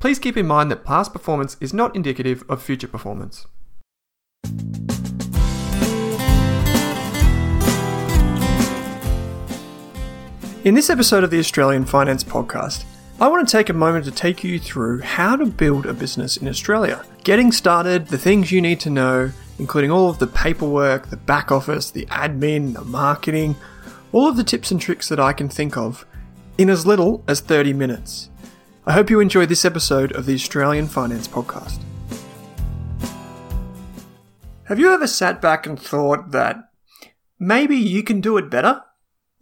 please keep in mind that past performance is not indicative of future performance. In this episode of the Australian Finance Podcast, I want to take a moment to take you through how to build a business in Australia. Getting started, the things you need to know, including all of the paperwork, the back office, the admin, the marketing, all of the tips and tricks that I can think of in as little as 30 minutes. I hope you enjoy this episode of the Australian Finance Podcast. Have you ever sat back and thought that maybe you can do it better?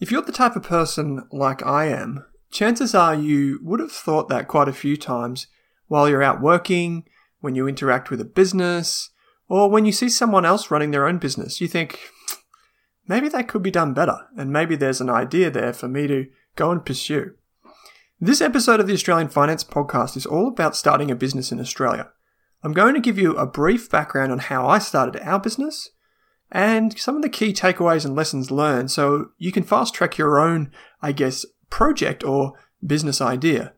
If you're the type of person like I am, chances are you would have thought that quite a few times while you're out working, when you interact with a business, or when you see someone else running their own business. You think, maybe that could be done better, and maybe there's an idea there for me to go and pursue. This episode of the Australian Finance Podcast is all about starting a business in Australia. I'm going to give you a brief background on how I started our business and some of the key takeaways and lessons learned so you can fast track your own, I guess, project or business idea.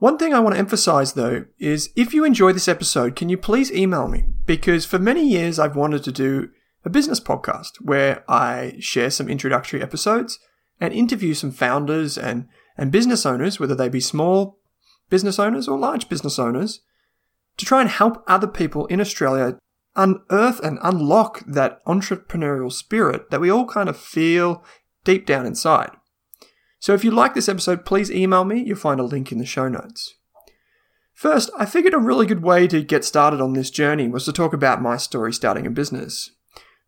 One thing I want to emphasize though is if you enjoy this episode, can you please email me? Because for many years I've wanted to do a business podcast where I share some introductory episodes and interview some founders and and business owners, whether they be small business owners or large business owners, to try and help other people in Australia unearth and unlock that entrepreneurial spirit that we all kind of feel deep down inside. So if you like this episode, please email me. You'll find a link in the show notes. First, I figured a really good way to get started on this journey was to talk about my story starting a business.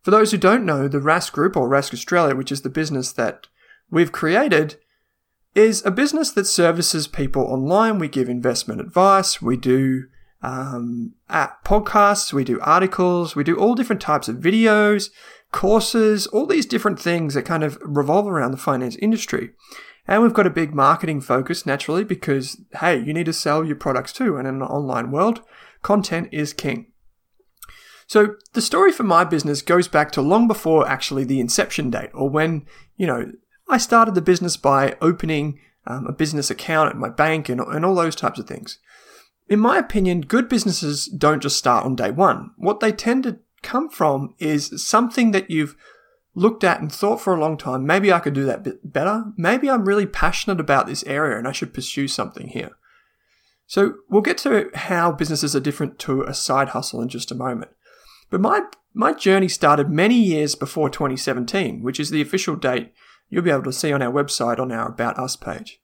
For those who don't know, the Rask Group or Rask Australia, which is the business that we've created, is a business that services people online. We give investment advice, we do um, podcasts, we do articles, we do all different types of videos, courses, all these different things that kind of revolve around the finance industry. And we've got a big marketing focus naturally because, hey, you need to sell your products too. And in an online world, content is king. So the story for my business goes back to long before actually the inception date or when, you know, I started the business by opening um, a business account at my bank and, and all those types of things. In my opinion, good businesses don't just start on day one. What they tend to come from is something that you've looked at and thought for a long time. Maybe I could do that bit better. Maybe I'm really passionate about this area and I should pursue something here. So we'll get to how businesses are different to a side hustle in just a moment. But my my journey started many years before 2017, which is the official date you'll be able to see on our website on our About Us page.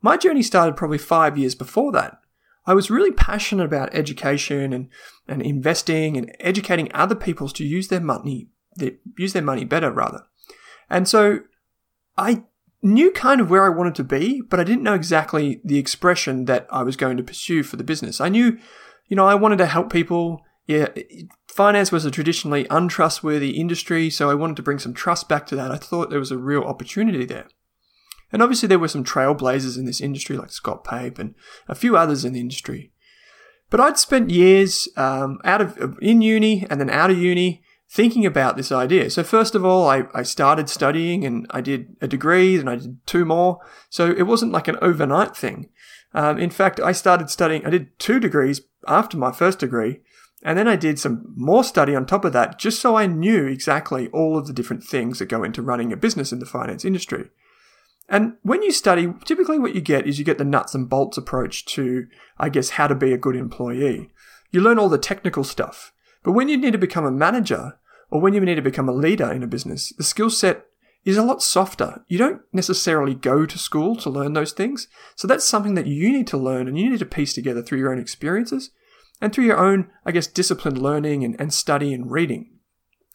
My journey started probably five years before that. I was really passionate about education and, and investing and educating other people to use their money, use their money better rather. And so I knew kind of where I wanted to be, but I didn't know exactly the expression that I was going to pursue for the business. I knew, you know, I wanted to help people. Yeah, finance was a traditionally untrustworthy industry, so I wanted to bring some trust back to that. I thought there was a real opportunity there. And obviously, there were some trailblazers in this industry, like Scott Pape and a few others in the industry. But I'd spent years um, out of in uni and then out of uni thinking about this idea. So first of all, I, I started studying and I did a degree and I did two more. So it wasn't like an overnight thing. Um, in fact, I started studying. I did two degrees after my first degree, and then I did some more study on top of that just so I knew exactly all of the different things that go into running a business in the finance industry. And when you study, typically what you get is you get the nuts and bolts approach to, I guess, how to be a good employee. You learn all the technical stuff. But when you need to become a manager or when you need to become a leader in a business, the skill set is a lot softer. You don't necessarily go to school to learn those things. So that's something that you need to learn and you need to piece together through your own experiences and through your own, I guess, disciplined learning and, and study and reading.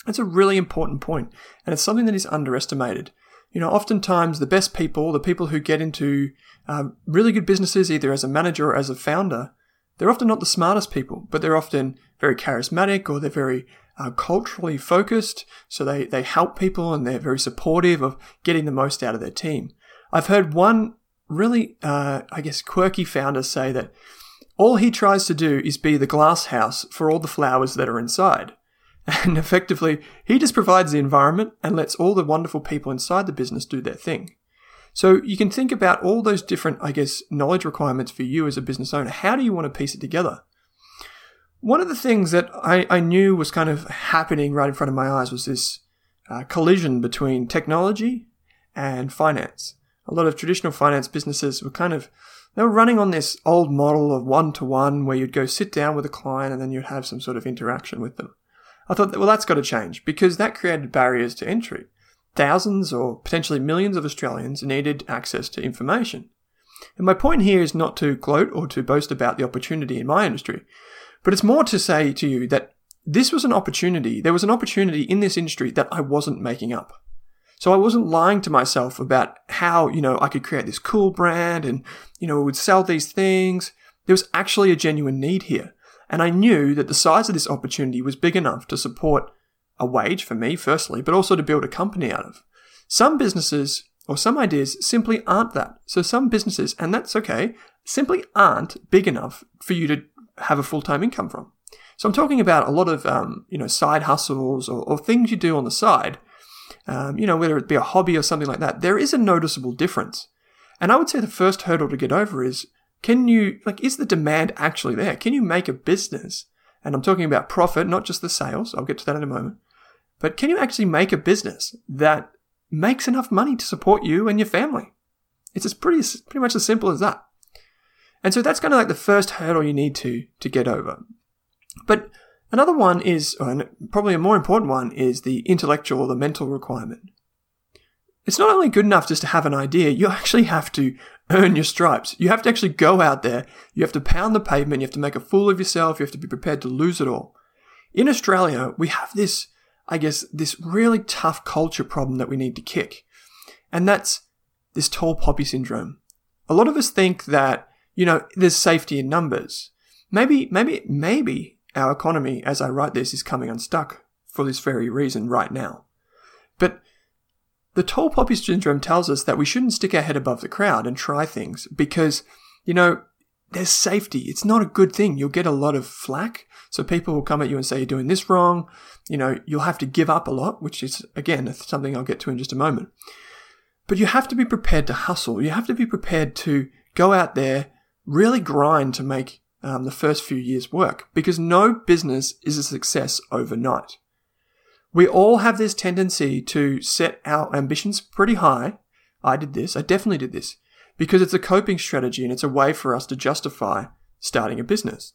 That's a really important point, and it's something that is underestimated. You know, oftentimes the best people, the people who get into uh, really good businesses, either as a manager or as a founder, they're often not the smartest people, but they're often very charismatic or they're very uh, culturally focused. So they, they help people and they're very supportive of getting the most out of their team. I've heard one really, uh, I guess, quirky founder say that all he tries to do is be the glass house for all the flowers that are inside. And effectively, he just provides the environment and lets all the wonderful people inside the business do their thing. So you can think about all those different, I guess, knowledge requirements for you as a business owner. How do you want to piece it together? One of the things that I, I knew was kind of happening right in front of my eyes was this uh, collision between technology and finance. A lot of traditional finance businesses were kind of they were running on this old model of one to one where you'd go sit down with a client and then you'd have some sort of interaction with them. I thought, well, that's got to change because that created barriers to entry. Thousands or potentially millions of Australians needed access to information. And my point here is not to gloat or to boast about the opportunity in my industry, but it's more to say to you that this was an opportunity. There was an opportunity in this industry that I wasn't making up. So I wasn't lying to myself about how, you know, I could create this cool brand and, you know, would sell these things. There was actually a genuine need here. And I knew that the size of this opportunity was big enough to support a wage for me, firstly, but also to build a company out of. Some businesses or some ideas simply aren't that. So some businesses, and that's okay, simply aren't big enough for you to have a full-time income from. So I'm talking about a lot of, um, you know, side hustles or, or, things you do on the side, um, you know, whether it be a hobby or something like that. There is a noticeable difference. And I would say the first hurdle to get over is, can you, like, is the demand actually there? Can you make a business? And I'm talking about profit, not just the sales. I'll get to that in a moment. But can you actually make a business that makes enough money to support you and your family? It's as pretty, pretty much as simple as that. And so that's kind of like the first hurdle you need to, to get over. But another one is, probably a more important one, is the intellectual or the mental requirement. It's not only good enough just to have an idea, you actually have to earn your stripes. You have to actually go out there, you have to pound the pavement, you have to make a fool of yourself, you have to be prepared to lose it all. In Australia, we have this I guess, this really tough culture problem that we need to kick. And that's this tall poppy syndrome. A lot of us think that, you know, there's safety in numbers. Maybe, maybe, maybe our economy, as I write this, is coming unstuck for this very reason right now. But the tall poppy syndrome tells us that we shouldn't stick our head above the crowd and try things because, you know, there's safety. It's not a good thing. You'll get a lot of flack. So people will come at you and say you're doing this wrong. You know, you'll have to give up a lot, which is, again, something I'll get to in just a moment. But you have to be prepared to hustle. You have to be prepared to go out there, really grind to make um, the first few years work because no business is a success overnight. We all have this tendency to set our ambitions pretty high. I did this. I definitely did this because it's a coping strategy and it's a way for us to justify starting a business.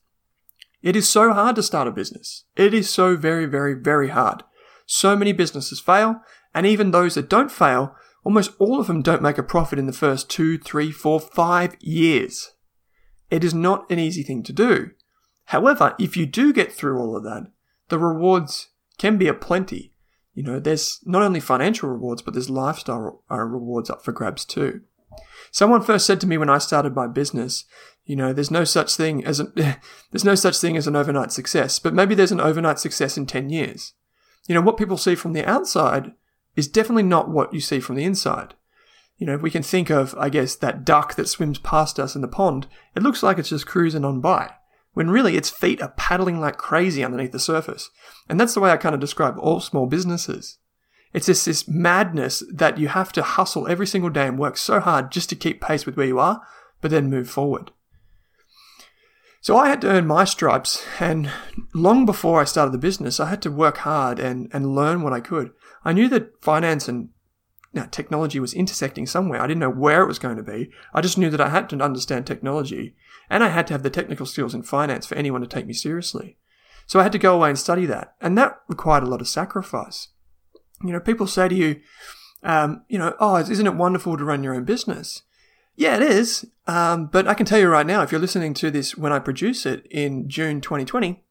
It is so hard to start a business. It is so very, very, very hard. So many businesses fail, and even those that don't fail, almost all of them don't make a profit in the first two, three, four, five years. It is not an easy thing to do. However, if you do get through all of that, the rewards can be a plenty. You know, there's not only financial rewards, but there's lifestyle uh, rewards up for grabs too. Someone first said to me when I started my business, you know, there's no such thing as a, there's no such thing as an overnight success, but maybe there's an overnight success in 10 years. You know, what people see from the outside is definitely not what you see from the inside. You know, we can think of, I guess, that duck that swims past us in the pond, it looks like it's just cruising on by, when really its feet are paddling like crazy underneath the surface. And that's the way I kind of describe all small businesses. It's just this madness that you have to hustle every single day and work so hard just to keep pace with where you are, but then move forward. So I had to earn my stripes, and long before I started the business, I had to work hard and, and learn what I could. I knew that finance and technology was intersecting somewhere. I didn't know where it was going to be. I just knew that I had to understand technology, and I had to have the technical skills in finance for anyone to take me seriously. So I had to go away and study that, and that required a lot of sacrifice. You know, people say to you, um, you know, oh, isn't it wonderful to run your own business? Yeah, it is. Um, but I can tell you right now, if you're listening to this when I produce it in June 2020,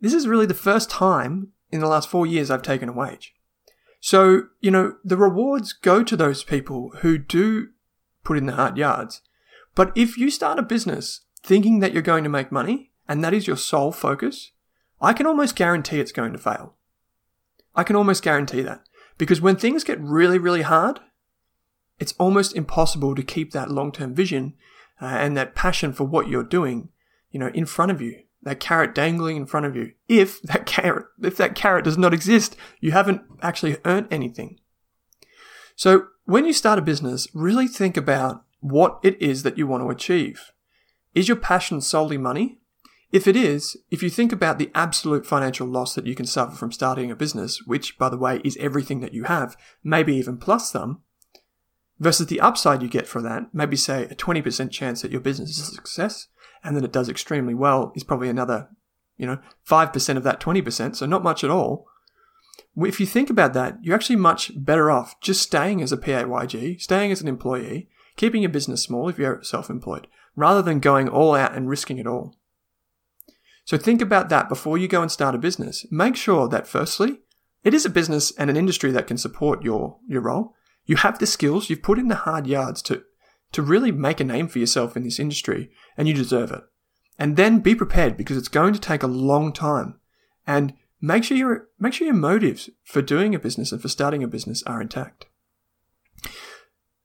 this is really the first time in the last four years I've taken a wage. So, you know, the rewards go to those people who do put in the hard yards. But if you start a business thinking that you're going to make money and that is your sole focus, I can almost guarantee it's going to fail. I can almost guarantee that. Because when things get really, really hard, it's almost impossible to keep that long term vision uh, and that passion for what you're doing, you know, in front of you. That carrot dangling in front of you. If that carrot, if that carrot does not exist, you haven't actually earned anything. So when you start a business, really think about what it is that you want to achieve. Is your passion solely money? If it is, if you think about the absolute financial loss that you can suffer from starting a business, which, by the way, is everything that you have, maybe even plus some, versus the upside you get for that, maybe say a 20% chance that your business is a success and that it does extremely well is probably another, you know, 5% of that 20%, so not much at all. If you think about that, you're actually much better off just staying as a PAYG, staying as an employee, keeping your business small if you're self employed, rather than going all out and risking it all. So think about that before you go and start a business. Make sure that firstly, it is a business and an industry that can support your, your role. You have the skills, you've put in the hard yards to, to really make a name for yourself in this industry, and you deserve it. And then be prepared because it's going to take a long time. And make sure your make sure your motives for doing a business and for starting a business are intact.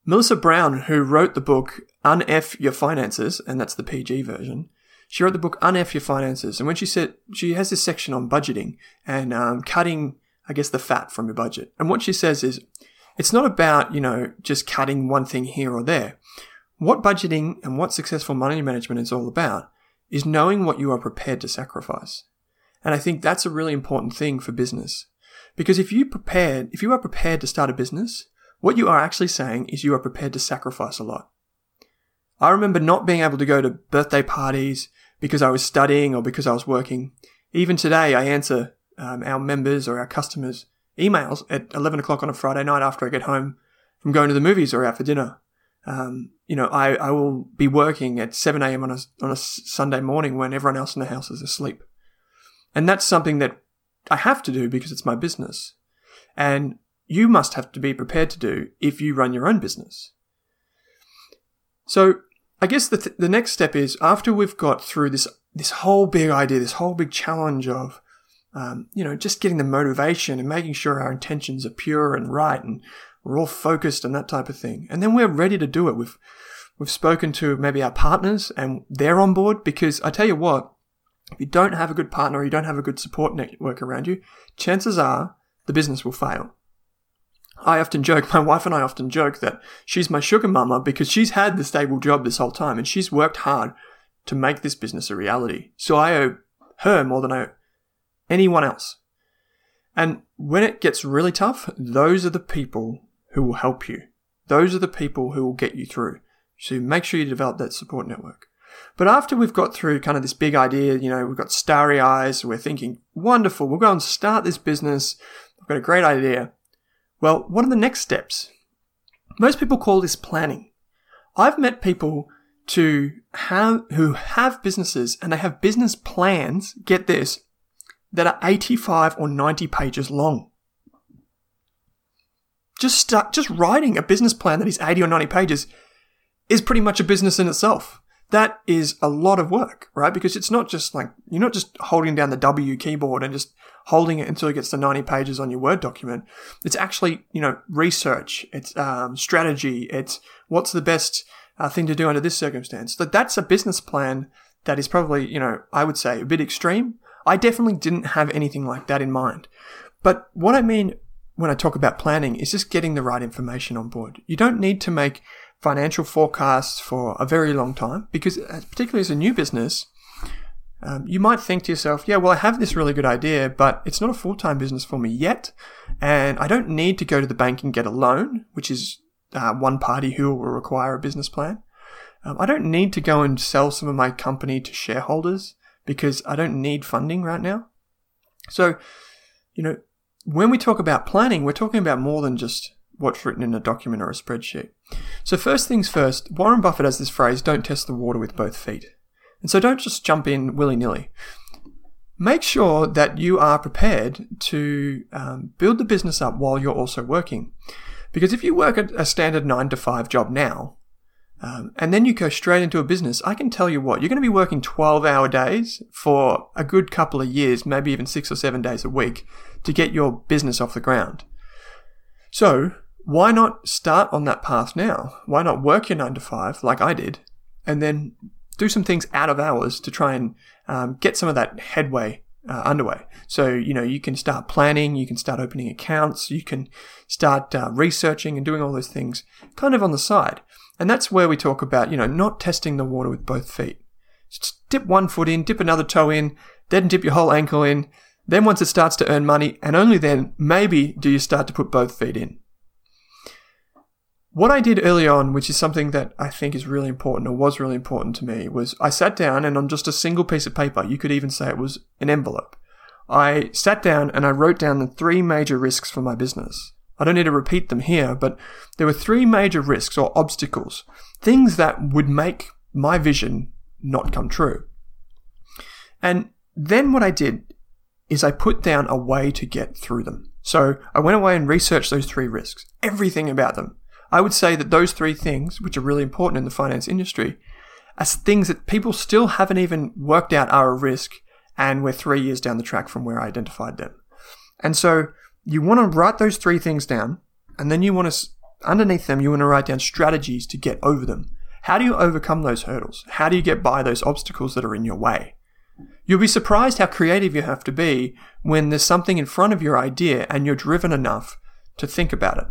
Melissa Browne, who wrote the book Unf Your Finances, and that's the PG version, she wrote the book Unf Your Finances. And when she said she has this section on budgeting and um, cutting, I guess, the fat from your budget. And what she says is, it's not about, you know, just cutting one thing here or there. What budgeting and what successful money management is all about is knowing what you are prepared to sacrifice. And I think that's a really important thing for business. Because if you prepared, if you are prepared to start a business, what you are actually saying is you are prepared to sacrifice a lot. I remember not being able to go to birthday parties because I was studying or because I was working. Even today, I answer um, our members or our customers' emails at 11 o'clock on a Friday night after I get home from going to the movies or out for dinner. Um, you know, I, I will be working at 7 a.m. on a, on a Sunday morning when everyone else in the house is asleep. And that's something that I have to do because it's my business. And you must have to be prepared to do if you run your own business. So I guess the, th- the next step is after we've got through this, this whole big idea, this whole big challenge of, um, you know, just getting the motivation and making sure our intentions are pure and right and we're all focused and that type of thing. And then we're ready to do it. We've, we've spoken to maybe our partners and they're on board because I tell you what, if you don't have a good partner or you don't have a good support network around you, chances are the business will fail. I often joke, my wife and I often joke that she's my sugar mama because she's had the stable job this whole time and she's worked hard to make this business a reality. So I owe her more than I anyone else. And when it gets really tough, those are the people who will help you. Those are the people who will get you through. So make sure you develop that support network. But after we've got through kind of this big idea, you know, we've got starry eyes, we're thinking, wonderful, we'll go and start this business. We've got a great idea. Well, what are the next steps? Most people call this planning. I've met people to have, who have businesses and they have business plans, get this, that are 85 or 90 pages long. Just start, just writing a business plan that is 80 or 90 pages is pretty much a business in itself that is a lot of work, right? Because it's not just like, you're not just holding down the W keyboard and just holding it until it gets to 90 pages on your Word document. It's actually, you know, research, it's um, strategy, it's what's the best uh, thing to do under this circumstance. So that's a business plan that is probably, you know, I would say a bit extreme. I definitely didn't have anything like that in mind. But what I mean when I talk about planning is just getting the right information on board. You don't need to make financial forecasts for a very long time because, uh, particularly as a new business, um, you might think to yourself, yeah, well, I have this really good idea, but it's not a full time business for me yet. And I don't need to go to the bank and get a loan, which is uh, one party who will require a business plan. Um, I don't need to go and sell some of my company to shareholders because I don't need funding right now. So, you know, when we talk about planning, we're talking about more than just what's written in a document or a spreadsheet. So, first things first, Warren Buffett has this phrase don't test the water with both feet. And so, don't just jump in willy nilly. Make sure that you are prepared to um, build the business up while you're also working. Because if you work at a standard nine to five job now, um, and then you go straight into a business, I can tell you what, you're going to be working 12 hour days for a good couple of years, maybe even six or seven days a week to get your business off the ground. So, why not start on that path now? Why not work your nine to five like I did and then do some things out of hours to try and um, get some of that headway uh, underway. So, you know, you can start planning, you can start opening accounts, you can start uh, researching and doing all those things kind of on the side. And that's where we talk about, you know, not testing the water with both feet. Just dip one foot in, dip another toe in, then dip your whole ankle in. Then once it starts to earn money, and only then, maybe do you start to put both feet in. What I did early on, which is something that I think is really important or was really important to me, was I sat down and on just a single piece of paper, you could even say it was an envelope, I sat down and I wrote down the three major risks for my business. I don't need to repeat them here, but there were three major risks or obstacles, things that would make my vision not come true. And then what I did is I put down a way to get through them. So I went away and researched those three risks, everything about them. I would say that those three things, which are really important in the finance industry, are things that people still haven't even worked out are a risk, and we're three years down the track from where I identified them. And so you want to write those three things down, and then you want to, underneath them, you want to write down strategies to get over them. How do you overcome those hurdles? How do you get by those obstacles that are in your way? You'll be surprised how creative you have to be when there's something in front of your idea and you're driven enough to think about it.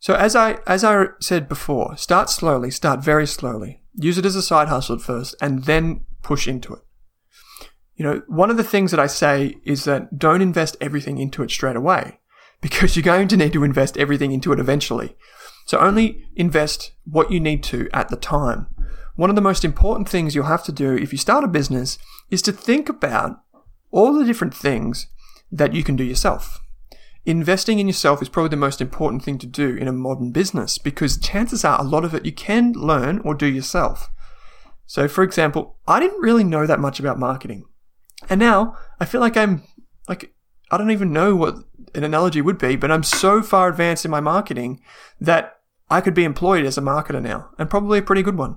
So as I as I said before, start slowly, start very slowly. Use it as a side hustle at first and then push into it. You know, one of the things that I say is that don't invest everything into it straight away because you're going to need to invest everything into it eventually. So only invest what you need to at the time. One of the most important things you'll have to do if you start a business is to think about all the different things that you can do yourself. Investing in yourself is probably the most important thing to do in a modern business because chances are a lot of it you can learn or do yourself. So, for example, I didn't really know that much about marketing. And now I feel like I'm like I don't even know what an analogy would be, but I'm so far advanced in my marketing that I could be employed as a marketer now, and probably a pretty good one.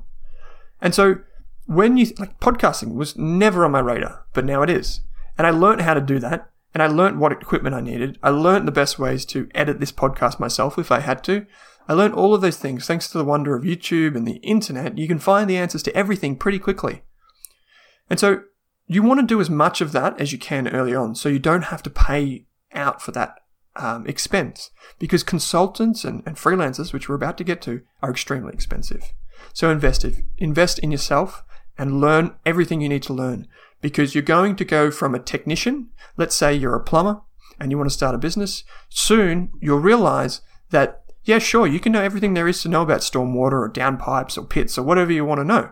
And so when you like podcasting was never on my radar, but now it is. And I learned how to do that, and I learned what equipment I needed. I learned the best ways to edit this podcast myself if I had to. I learned all of those things thanks to the wonder of YouTube and the internet. You can find the answers to everything pretty quickly. And so you want to do as much of that as you can early on so you don't have to pay out for that um, expense because consultants and, and freelancers, which we're about to get to, are extremely expensive. So invest, invest in yourself and learn everything you need to learn because you're going to go from a technician, let's say you're a plumber and you want to start a business, soon you'll realize that, yeah, sure, you can know everything there is to know about stormwater or downpipes or pits or whatever you want to know.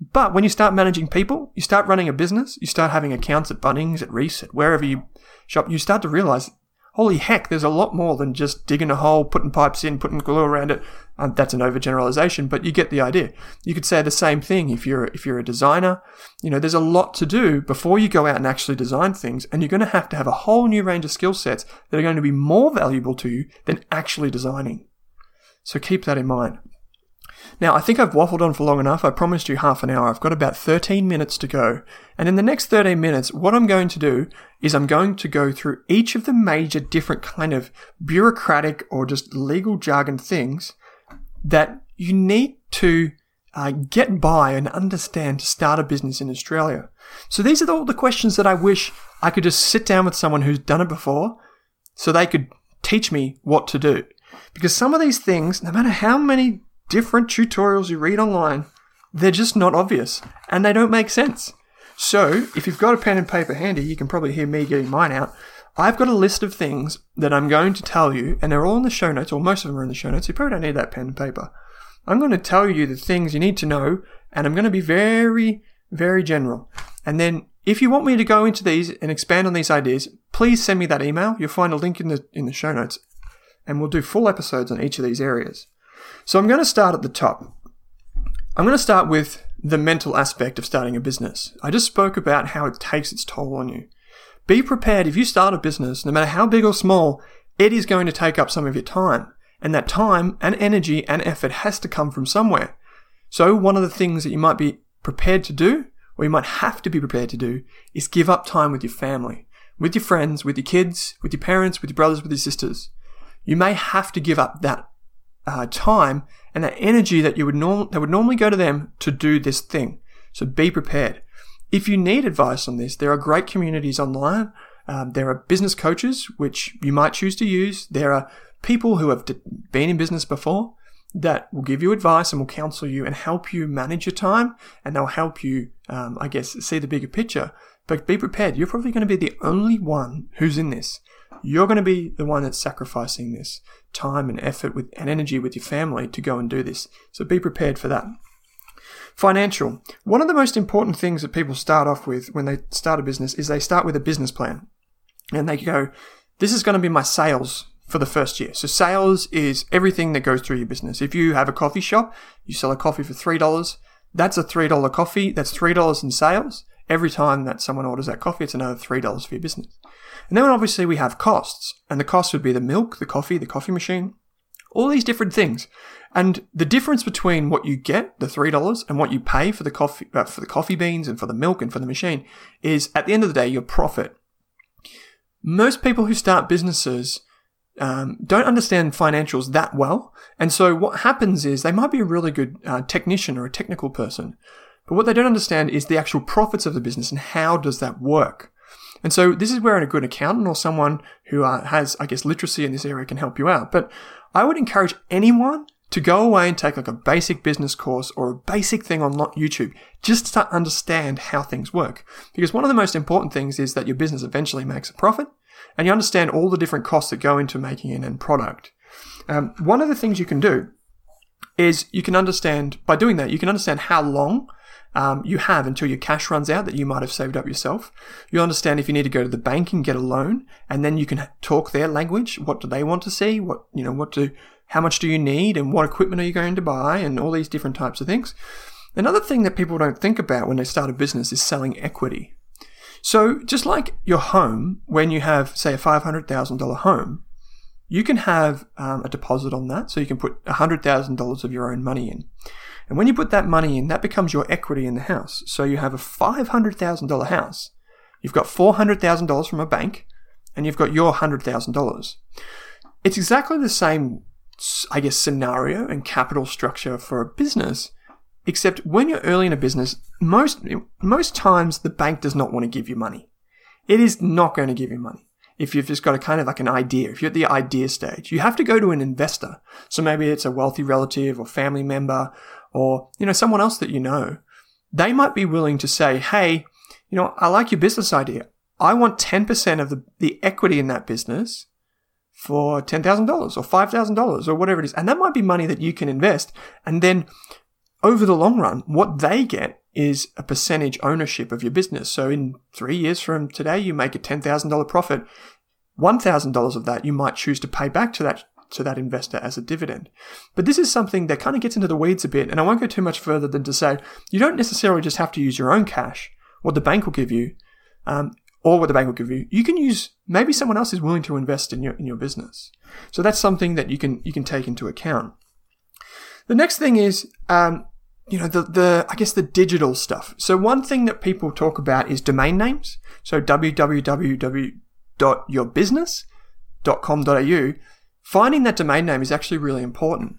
But when you start managing people, you start running a business, you start having accounts at Bunnings, at Reece, at wherever you shop, you start to realize, holy heck, there's a lot more than just digging a hole, putting pipes in, putting glue around it. Um, that's an overgeneralization, but you get the idea. You could say the same thing if you're if you're a designer. You know, there's a lot to do before you go out and actually design things, and you're going to have to have a whole new range of skill sets that are going to be more valuable to you than actually designing. So keep that in mind. Now, I think I've waffled on for long enough. I promised you half an hour. I've got about 13 minutes to go. And in the next 13 minutes, what I'm going to do is I'm going to go through each of the major different kind of bureaucratic or just legal jargon things that you need to uh, get by and understand to start a business in Australia. So these are all the questions that I wish I could just sit down with someone who's done it before so they could teach me what to do. Because some of these things, no matter how many different tutorials you read online, they're just not obvious and they don't make sense. So, if you've got a pen and paper handy, you can probably hear me getting mine out. I've got a list of things that I'm going to tell you, and they're all in the show notes, or most of them are in the show notes. You probably don't need that pen and paper. I'm going to tell you the things you need to know, and I'm going to be very, very general. And then, if you want me to go into these and expand on these ideas, please send me that email. You'll find a link in the in the show notes, and we'll do full episodes on each of these areas. So I'm going to start at the top. I'm going to start with the mental aspect of starting a business. I just spoke about how it takes its toll on you. Be prepared if you start a business, no matter how big or small, it is going to take up some of your time. And that time and energy and effort has to come from somewhere. So one of the things that you might be prepared to do, or you might have to be prepared to do, is give up time with your family, with your friends, with your kids, with your parents, with your brothers, with your sisters. You may have to give up that uh, time and that energy that you would norm- that would normally go to them to do this thing. So be prepared. If you need advice on this, there are great communities online. Um, there are business coaches, which you might choose to use. There are people who have been in business before that will give you advice and will counsel you and help you manage your time and they'll help you, um, I guess, see the bigger picture. But be prepared. You're probably going to be the only one who's in this. You're going to be the one that's sacrificing this time and effort with, and energy with your family to go and do this. So be prepared for that. Financial. One of the most important things that people start off with when they start a business is they start with a business plan. And they go, this is going to be my sales for the first year. So sales is everything that goes through your business. If you have a coffee shop, you sell a coffee for $3, that's a $3 coffee. That's $3 in sales. Every time that someone orders that coffee, it's another $3 for your business. And then obviously we have costs, and the costs would be the milk, the coffee, the coffee machine, all these different things. And the difference between what you get, the three dollars, and what you pay for the coffee, uh, for the coffee beans and for the milk and for the machine, is at the end of the day your profit. Most people who start businesses um, don't understand financials that well, and so what happens is they might be a really good uh, technician or a technical person, but what they don't understand is the actual profits of the business and how does that work. And so this is where a good accountant or someone who uh, has, I guess, literacy in this area can help you out. But I would encourage anyone to go away and take like a basic business course or a basic thing on YouTube just to understand how things work. Because one of the most important things is that your business eventually makes a profit and you understand all the different costs that go into making an end product. Um, one of the things you can do is you can understand, by doing that, you can understand how long um, you have until your cash runs out that you might have saved up yourself. You'll understand if you need to go to the bank and get a loan, and then you can talk their language. What do they want to see? What you know? What do? How much do you need? And what equipment are you going to buy? And all these different types of things. Another thing that people don't think about when they start a business is selling equity. So just like your home, when you have say a five hundred thousand dollar home, you can have um, a deposit on that. So you can put hundred thousand dollars of your own money in. And when you put that money in, that becomes your equity in the house. So you have a $500,000 house. You've got $400,000 from a bank and you've got your $100,000. It's exactly the same, I guess, scenario and capital structure for a business, except when you're early in a business, most, most times the bank does not want to give you money. It is not going to give you money if you've just got a kind of like an idea, if you're at the idea stage, you have to go to an investor. So maybe it's a wealthy relative or family member or, you know, someone else that you know, they might be willing to say, Hey, you know, I like your business idea. I want 10% of the, the equity in that business for $10,000 or $5,000 or whatever it is. And that might be money that you can invest. And then over the long run, what they get is a percentage ownership of your business. So in three years from today, you make a $10,000 profit. $1,000 of that you might choose to pay back to that to that investor as a dividend. But this is something that kind of gets into the weeds a bit, and I won't go too much further than to say you don't necessarily just have to use your own cash, what the bank will give you, um, or what the bank will give you. You can use maybe someone else is willing to invest in your in your business. So that's something that you can you can take into account. The next thing is um, you know the the I guess the digital stuff. So one thing that people talk about is domain names. So www.yourbusiness.com.au finding that domain name is actually really important.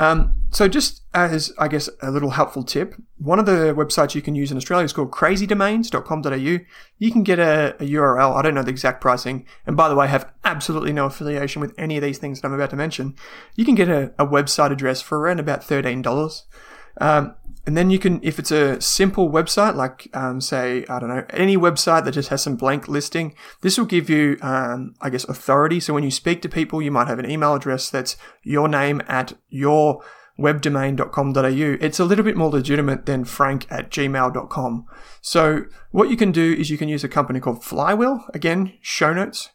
Um, so just as, I guess, a little helpful tip, one of the websites you can use in Australia is called crazydomains.com.au. You can get a, a, URL. I don't know the exact pricing. And by the way, I have absolutely no affiliation with any of these things that I'm about to mention. You can get a, a website address for around about $13. Um, and then you can, if it's a simple website, like um, say, I don't know, any website that just has some blank listing, this will give you, um, I guess, authority. So when you speak to people, you might have an email address that's your name at your webdomain.com.au. It's a little bit more legitimate than frank at gmail.com. So what you can do is you can use a company called Flywheel. Again, show notes.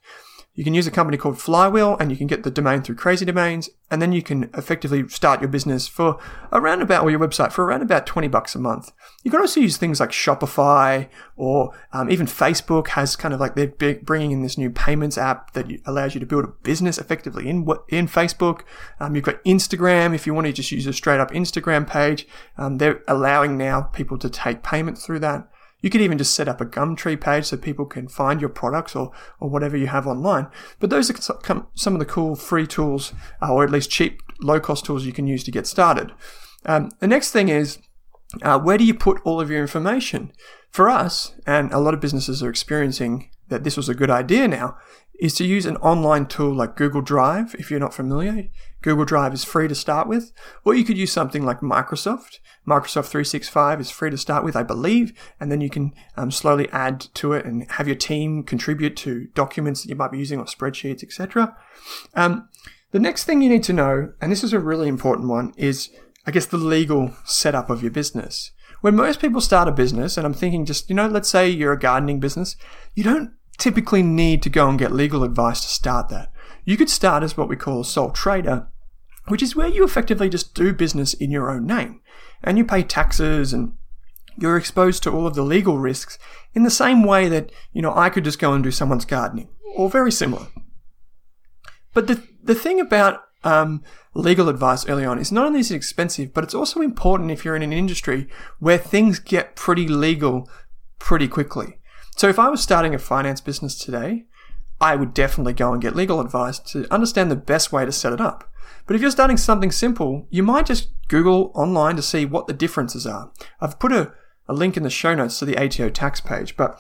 You can use a company called Flywheel and you can get the domain through Crazy Domains. And then you can effectively start your business for around about, or your website for around about 20 bucks a month. You can also use things like Shopify or um, even Facebook has kind of like they're bringing in this new payments app that allows you to build a business effectively in, in Facebook. Um, you've got Instagram. If you want to just use a straight up Instagram page, um, they're allowing now people to take payments through that. You could even just set up a Gumtree page so people can find your products or, or whatever you have online. But those are some of the cool free tools, uh, or at least cheap, low cost tools you can use to get started. Um, the next thing is uh, where do you put all of your information? For us, and a lot of businesses are experiencing that this was a good idea now, is to use an online tool like Google Drive. If you're not familiar, Google Drive is free to start with, or you could use something like Microsoft. Microsoft 365 is free to start with, I believe, and then you can um, slowly add to it and have your team contribute to documents that you might be using or spreadsheets, etc. Um, the next thing you need to know, and this is a really important one, is I guess the legal setup of your business. When most people start a business, and I'm thinking just, you know, let's say you're a gardening business, you don't typically need to go and get legal advice to start that. You could start as what we call a sole trader, which is where you effectively just do business in your own name and you pay taxes and you're exposed to all of the legal risks in the same way that, you know, I could just go and do someone's gardening or very similar. But the, the thing about um, legal advice early on is not only is it expensive, but it's also important if you're in an industry where things get pretty legal pretty quickly. So if I was starting a finance business today, I would definitely go and get legal advice to understand the best way to set it up. But if you're starting something simple, you might just Google online to see what the differences are. I've put a, a link in the show notes to the ATO tax page, but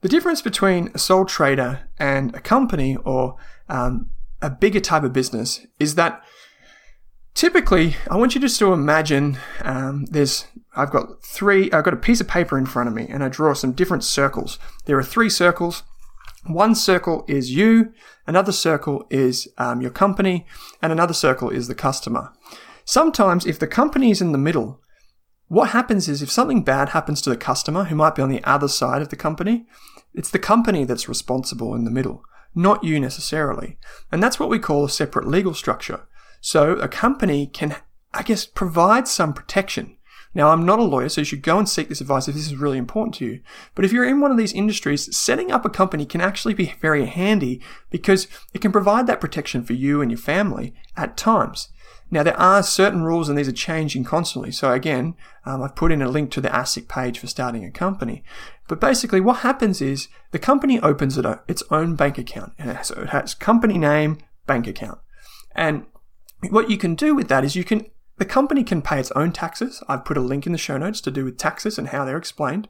the difference between a sole trader and a company or um, a bigger type of business is that typically, I want you just to imagine um, there's I've got three, I've got a piece of paper in front of me and I draw some different circles. There are three circles. One circle is you, another circle is um, your company, and another circle is the customer. Sometimes, if the company is in the middle, what happens is if something bad happens to the customer who might be on the other side of the company, it's the company that's responsible in the middle, not you necessarily. And that's what we call a separate legal structure. So a company can, I guess, provide some protection now, I'm not a lawyer, so you should go and seek this advice if this is really important to you. But if you're in one of these industries, setting up a company can actually be very handy because it can provide that protection for you and your family at times. Now, there are certain rules and these are changing constantly. So again, um, I've put in a link to the ASIC page for starting a company. But basically what happens is the company opens it, its own bank account. And so it has company name, bank account. And what you can do with that is you can the company can pay its own taxes. I've put a link in the show notes to do with taxes and how they're explained.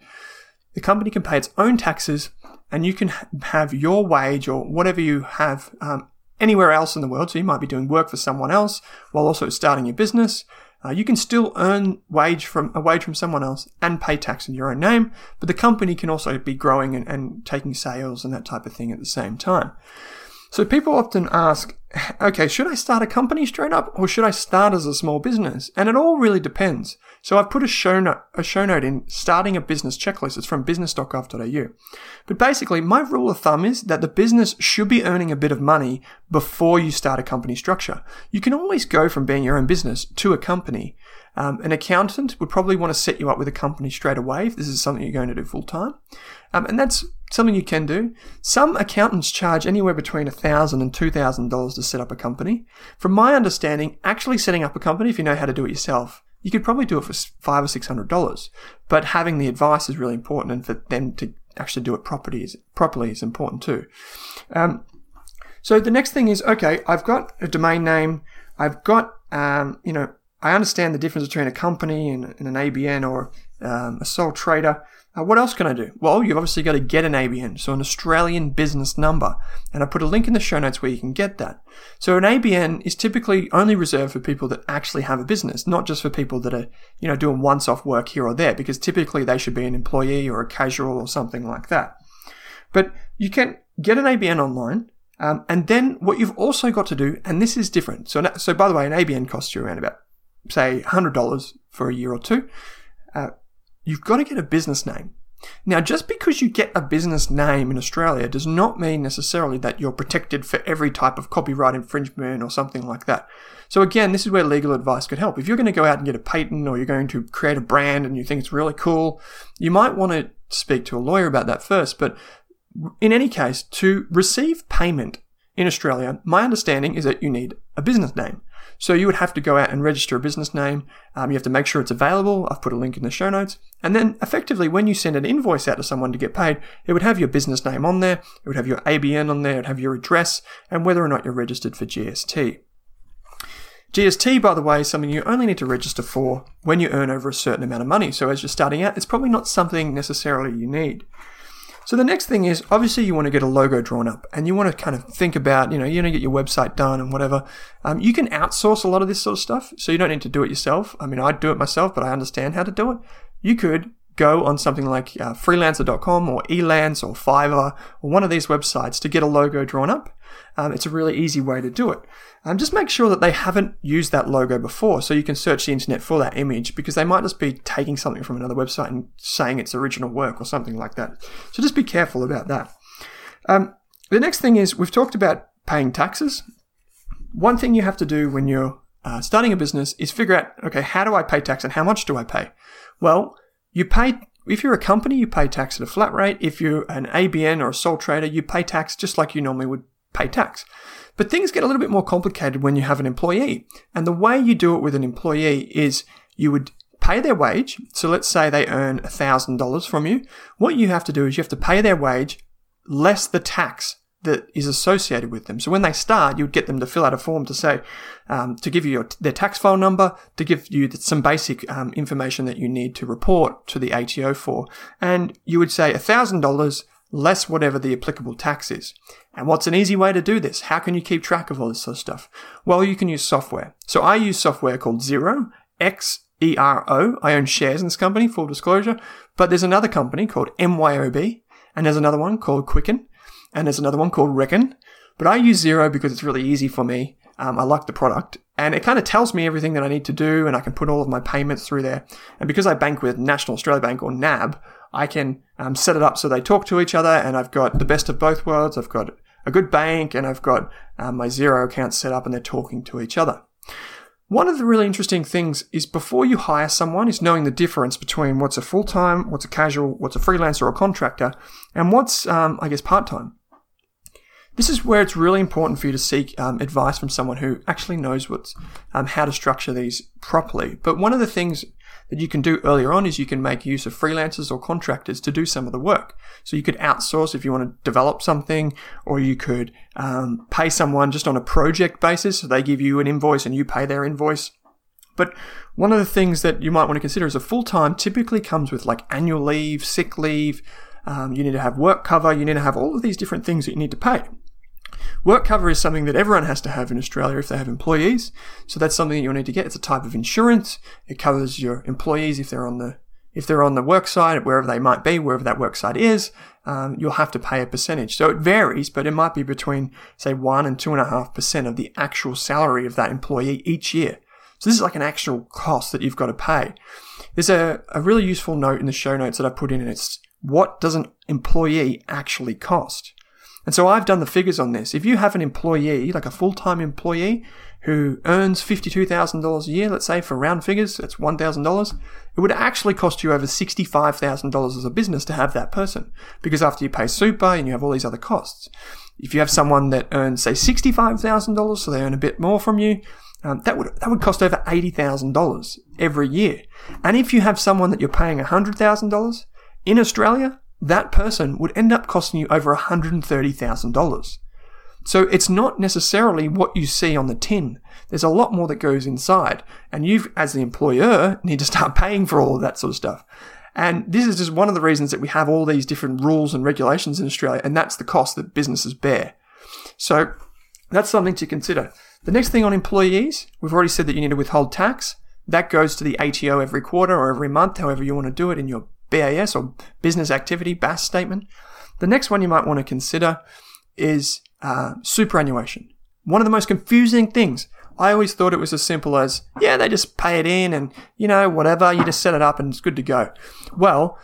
The company can pay its own taxes, and you can have your wage or whatever you have um, anywhere else in the world. So you might be doing work for someone else while also starting your business. Uh, you can still earn wage from a wage from someone else and pay tax in your own name, but the company can also be growing and, and taking sales and that type of thing at the same time. So people often ask, okay, should I start a company straight up or should I start as a small business? And it all really depends. So I've put a show note, a show note in starting a business checklist. It's from business.gov.au. But basically, my rule of thumb is that the business should be earning a bit of money before you start a company structure. You can always go from being your own business to a company. Um, an accountant would probably want to set you up with a company straight away if this is something you're going to do full time. Um, and that's something you can do. Some accountants charge anywhere between $1,000 and $2,000 to set up a company. From my understanding, actually setting up a company, if you know how to do it yourself, you could probably do it for five or six hundred dollars. But having the advice is really important, and for them to actually do it properly is, properly is important too. Um, so the next thing is okay. I've got a domain name. I've got um, you know I understand the difference between a company and, and an ABN or um, a sole trader. Uh, what else can I do? Well, you've obviously got to get an ABN, so an Australian business number. And I put a link in the show notes where you can get that. So an ABN is typically only reserved for people that actually have a business, not just for people that are, you know, doing once off work here or there, because typically they should be an employee or a casual or something like that. But you can get an ABN online. Um, and then what you've also got to do, and this is different. So, so by the way, an ABN costs you around about, say, $100 for a year or two. You've got to get a business name. Now, just because you get a business name in Australia does not mean necessarily that you're protected for every type of copyright infringement or something like that. So again, this is where legal advice could help. If you're going to go out and get a patent or you're going to create a brand and you think it's really cool, you might want to speak to a lawyer about that first. But in any case, to receive payment in Australia, my understanding is that you need a business name. So you would have to go out and register a business name. Um, you have to make sure it's available. I've put a link in the show notes. And then effectively, when you send an invoice out to someone to get paid, it would have your business name on there. It would have your ABN on there. It would have your address and whether or not you're registered for GST. GST, by the way, is something you only need to register for when you earn over a certain amount of money. So as you're starting out, it's probably not something necessarily you need. So the next thing is obviously you want to get a logo drawn up and you want to kind of think about, you know, you want to get your website done and whatever. Um, you can outsource a lot of this sort of stuff. So you don't need to do it yourself. I mean, I do it myself, but I understand how to do it. You could go on something like uh, freelancer.com or Elance or Fiverr or one of these websites to get a logo drawn up. Um, it's a really easy way to do it. Um, just make sure that they haven't used that logo before so you can search the internet for that image because they might just be taking something from another website and saying it's original work or something like that. So just be careful about that. Um, the next thing is we've talked about paying taxes. One thing you have to do when you're uh, starting a business is figure out okay, how do I pay tax and how much do I pay? Well, you pay if you're a company, you pay tax at a flat rate. If you're an ABN or a sole trader, you pay tax just like you normally would pay tax. But things get a little bit more complicated when you have an employee. And the way you do it with an employee is you would pay their wage. So let's say they earn $1,000 from you. What you have to do is you have to pay their wage less the tax that is associated with them. So when they start, you would get them to fill out a form to say, um, to give you your, their tax file number, to give you some basic um, information that you need to report to the ATO for. And you would say $1,000 less whatever the applicable tax is. And what's an easy way to do this? How can you keep track of all this sort of stuff? Well, you can use software. So I use software called Xero, X E R O. I own shares in this company, full disclosure. But there's another company called MYOB, and there's another one called Quicken and there's another one called Reckon. But I use Xero because it's really easy for me. Um, I like the product and it kind of tells me everything that I need to do and I can put all of my payments through there. And because I bank with National Australia Bank or NAB, I can um, set it up so they talk to each other and I've got the best of both worlds. I've got a good bank and I've got um, my Xero account set up and they're talking to each other. One of the really interesting things is before you hire someone is knowing the difference between what's a full-time, what's a casual, what's a freelancer or contractor, and what's, um, I guess, part-time. This is where it's really important for you to seek um, advice from someone who actually knows what's um, how to structure these properly. But one of the things that you can do earlier on is you can make use of freelancers or contractors to do some of the work. So you could outsource if you want to develop something, or you could um, pay someone just on a project basis. So they give you an invoice and you pay their invoice. But one of the things that you might want to consider is a full time typically comes with like annual leave, sick leave. Um, you need to have work cover. You need to have all of these different things that you need to pay. Work cover is something that everyone has to have in Australia if they have employees. So that's something that you'll need to get. It's a type of insurance. It covers your employees if they're on the if they're on the work site, wherever they might be, wherever that work site is, um, you'll have to pay a percentage. So it varies, but it might be between, say, one and two and a half percent of the actual salary of that employee each year. So this is like an actual cost that you've got to pay. There's a, a really useful note in the show notes that I put in, and it's what does an employee actually cost? And so I've done the figures on this. If you have an employee, like a full-time employee, who earns $52,000 a year, let's say for round figures, that's $1,000, it would actually cost you over $65,000 as a business to have that person. Because after you pay super and you have all these other costs. If you have someone that earns, say, $65,000, so they earn a bit more from you, um, that would that would cost over eighty thousand dollars every year. And if you have someone that you're paying hundred thousand dollars in Australia, that person would end up costing you over $130,000. So it's not necessarily what you see on the tin. There's a lot more that goes inside. And you, as the employer, need to start paying for all of that sort of stuff. And this is just one of the reasons that we have all these different rules and regulations in Australia, and that's the cost that businesses bear. So that's something to consider. The next thing on employees, we've already said that you need to withhold tax. That goes to the ATO every quarter or every month, however you want to do it in your BAS or business activity BAS statement. The next one you might want to consider is uh, superannuation. One of the most confusing things. I always thought it was as simple as, yeah, they just pay it in and, you know, whatever, you just set it up and it's good to go. Well,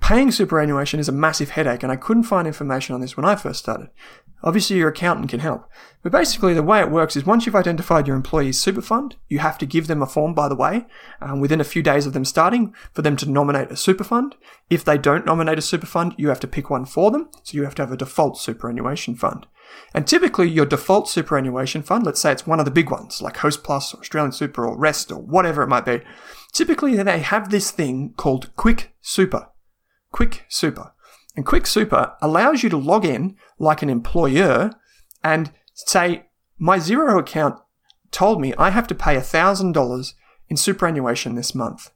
Paying superannuation is a massive headache, and I couldn't find information on this when I first started. Obviously, your accountant can help. But basically, the way it works is once you've identified your employee's super fund, you have to give them a form, by the way, um, within a few days of them starting for them to nominate a super fund. If they don't nominate a super fund, you have to pick one for them. So you have to have a default superannuation fund. And typically, your default superannuation fund, let's say it's one of the big ones, like Hostplus or Australian Super or Rest or whatever it might be, typically they have this thing called Quick Super. Quick Super. And Quick Super allows you to log in like an employer and say, my Xero account told me I have to pay $1,000 in superannuation this month.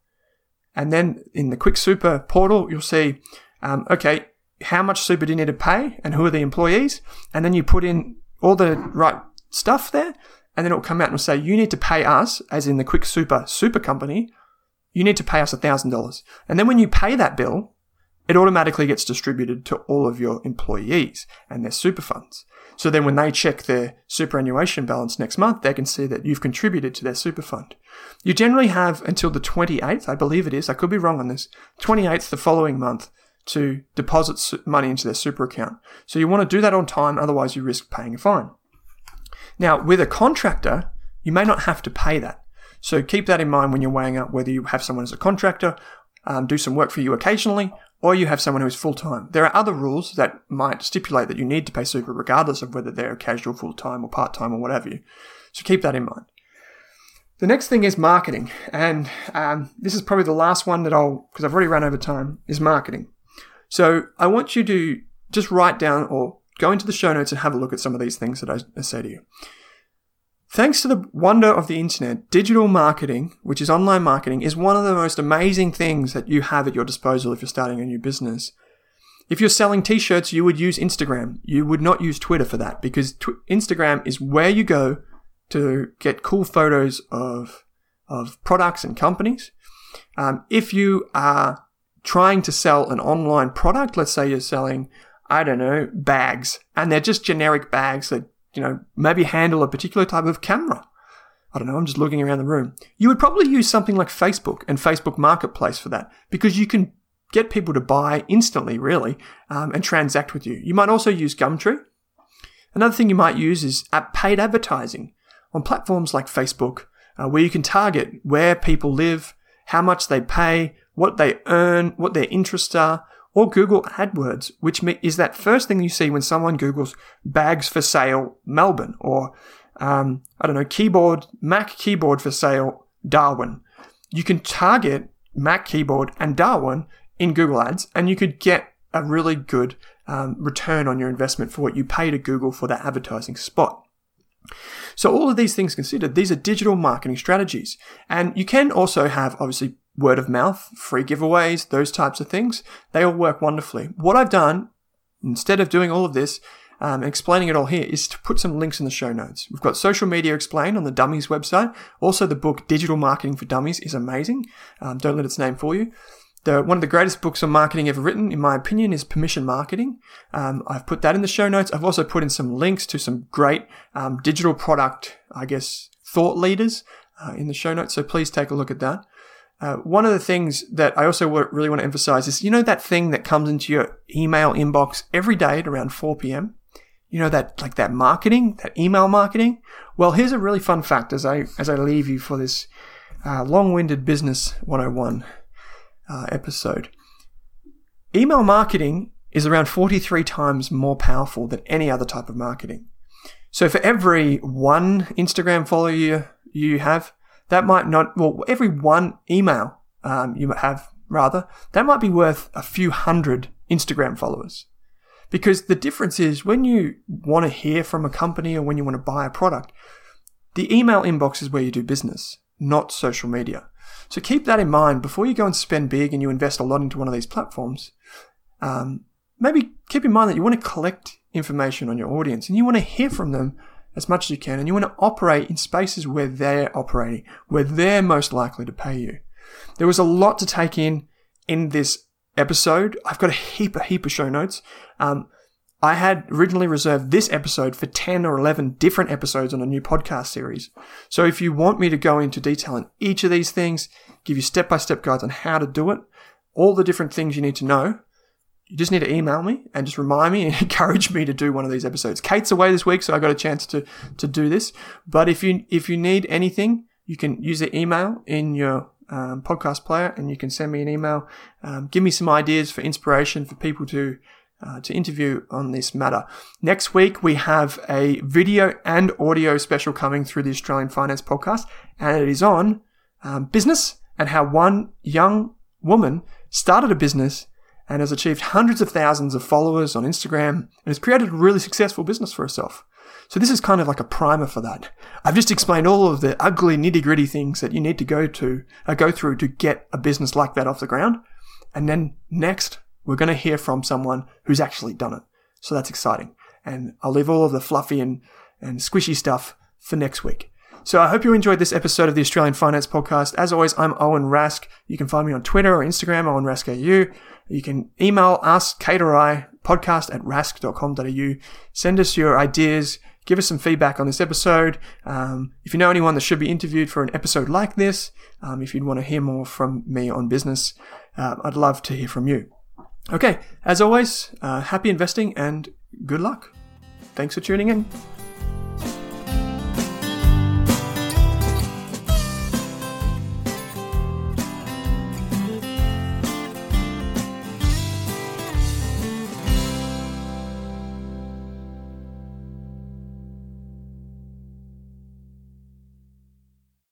And then in the Quick Super portal, you'll see, um, okay, how much super do you need to pay and who are the employees? And then you put in all the right stuff there. And then it'll come out and say, you need to pay us, as in the Quick Super super company, you need to pay us $1,000. And then when you pay that bill, it automatically gets distributed to all of your employees and their super funds. So then when they check their superannuation balance next month, they can see that you've contributed to their super fund. You generally have until the 28th, I believe it is, I could be wrong on this, 28th the following month to deposit money into their super account. So you want to do that on time, otherwise you risk paying a fine. Now, with a contractor, you may not have to pay that. So keep that in mind when you're weighing up whether you have someone as a contractor um, do some work for you occasionally, or you have someone who is full time. There are other rules that might stipulate that you need to pay super regardless of whether they're casual, full time, or part time, or whatever you. So keep that in mind. The next thing is marketing, and um, this is probably the last one that I'll, because I've already run over time, is marketing. So I want you to just write down or go into the show notes and have a look at some of these things that I, I say to you. Thanks to the wonder of the internet, digital marketing, which is online marketing, is one of the most amazing things that you have at your disposal if you're starting a new business. If you're selling t-shirts, you would use Instagram. You would not use Twitter for that because tw- Instagram is where you go to get cool photos of, of products and companies. Um, if you are trying to sell an online product, let's say you're selling, I don't know, bags, and they're just generic bags that you know, maybe handle a particular type of camera. I don't know, I'm just looking around the room. You would probably use something like Facebook and Facebook Marketplace for that because you can get people to buy instantly, really, um, and transact with you. You might also use Gumtree. Another thing you might use is paid advertising on platforms like Facebook, uh, where you can target where people live, how much they pay, what they earn, what their interests are, or Google AdWords, which is that first thing you see when someone Googles bags for sale Melbourne or, um, I don't know, keyboard, Mac keyboard for sale Darwin. You can target Mac keyboard and Darwin in Google Ads and you could get a really good um, return on your investment for what you pay to Google for that advertising spot. So all of these things considered, these are digital marketing strategies. And you can also have obviously word of mouth, free giveaways, those types of things. They all work wonderfully. What I've done, instead of doing all of this, um, explaining it all here is to put some links in the show notes. We've got social media explained on the Dummies website. Also, the book Digital Marketing for Dummies is amazing. Um, don't let its name fool you. The, one of the greatest books on marketing ever written, in my opinion, is Permission Marketing. Um, I've put that in the show notes. I've also put in some links to some great um, digital product, I guess, thought leaders uh, in the show notes. So please take a look at that. Uh, one of the things that I also really want to emphasize is, you know, that thing that comes into your email inbox every day at around 4 p.m. You know that like that marketing, that email marketing. Well, here's a really fun fact as I as I leave you for this uh, long-winded business 101 uh, episode. Email marketing is around 43 times more powerful than any other type of marketing. So for every one Instagram follower you, you have, that might not, well, every one email um, you have, rather, that might be worth a few hundred Instagram followers. Because the difference is when you want to hear from a company or when you want to buy a product, the email inbox is where you do business, not social media. So keep that in mind before you go and spend big and you invest a lot into one of these platforms. Um, maybe keep in mind that you want to collect information on your audience and you want to hear from them as much as you can, and you want to operate in spaces where they're operating, where they're most likely to pay you. There was a lot to take in in this episode. I've got a heap, a heap of show notes. Um, I had originally reserved this episode for 10 or 11 different episodes on a new podcast series. So if you want me to go into detail on each of these things, give you step by step guides on how to do it, all the different things you need to know, you just need to email me and just remind me and encourage me to do one of these episodes. Kate's away this week, so I got a chance to to do this. But if you if you need anything, you can use the email in your um, podcast player, and you can send me an email. Um, give me some ideas for inspiration for people to uh, to interview on this matter. Next week, we have a video and audio special coming through the Australian Finance Podcast, and it is on um, business and how one young woman started a business and has achieved hundreds of thousands of followers on Instagram and has created a really successful business for herself. So this is kind of like a primer for that. I've just explained all of the ugly nitty gritty things that you need to go to, uh, go through to get a business like that off the ground. And then next, we're going to hear from someone who's actually done it. So that's exciting. And I'll leave all of the fluffy and, and squishy stuff for next week. So I hope you enjoyed this episode of the Australian Finance Podcast. As always, I'm Owen Rask. You can find me on Twitter or Instagram, Owen Rask AU. You can email us, Kate or I, podcast at rask.com.au. Send us your ideas. Give us some feedback on this episode. Um, if you know anyone that should be interviewed for an episode like this, um, if you'd want to hear more from me on business, uh, I'd love to hear from you. Okay, as always, uh, happy investing and good luck. Thanks for tuning in.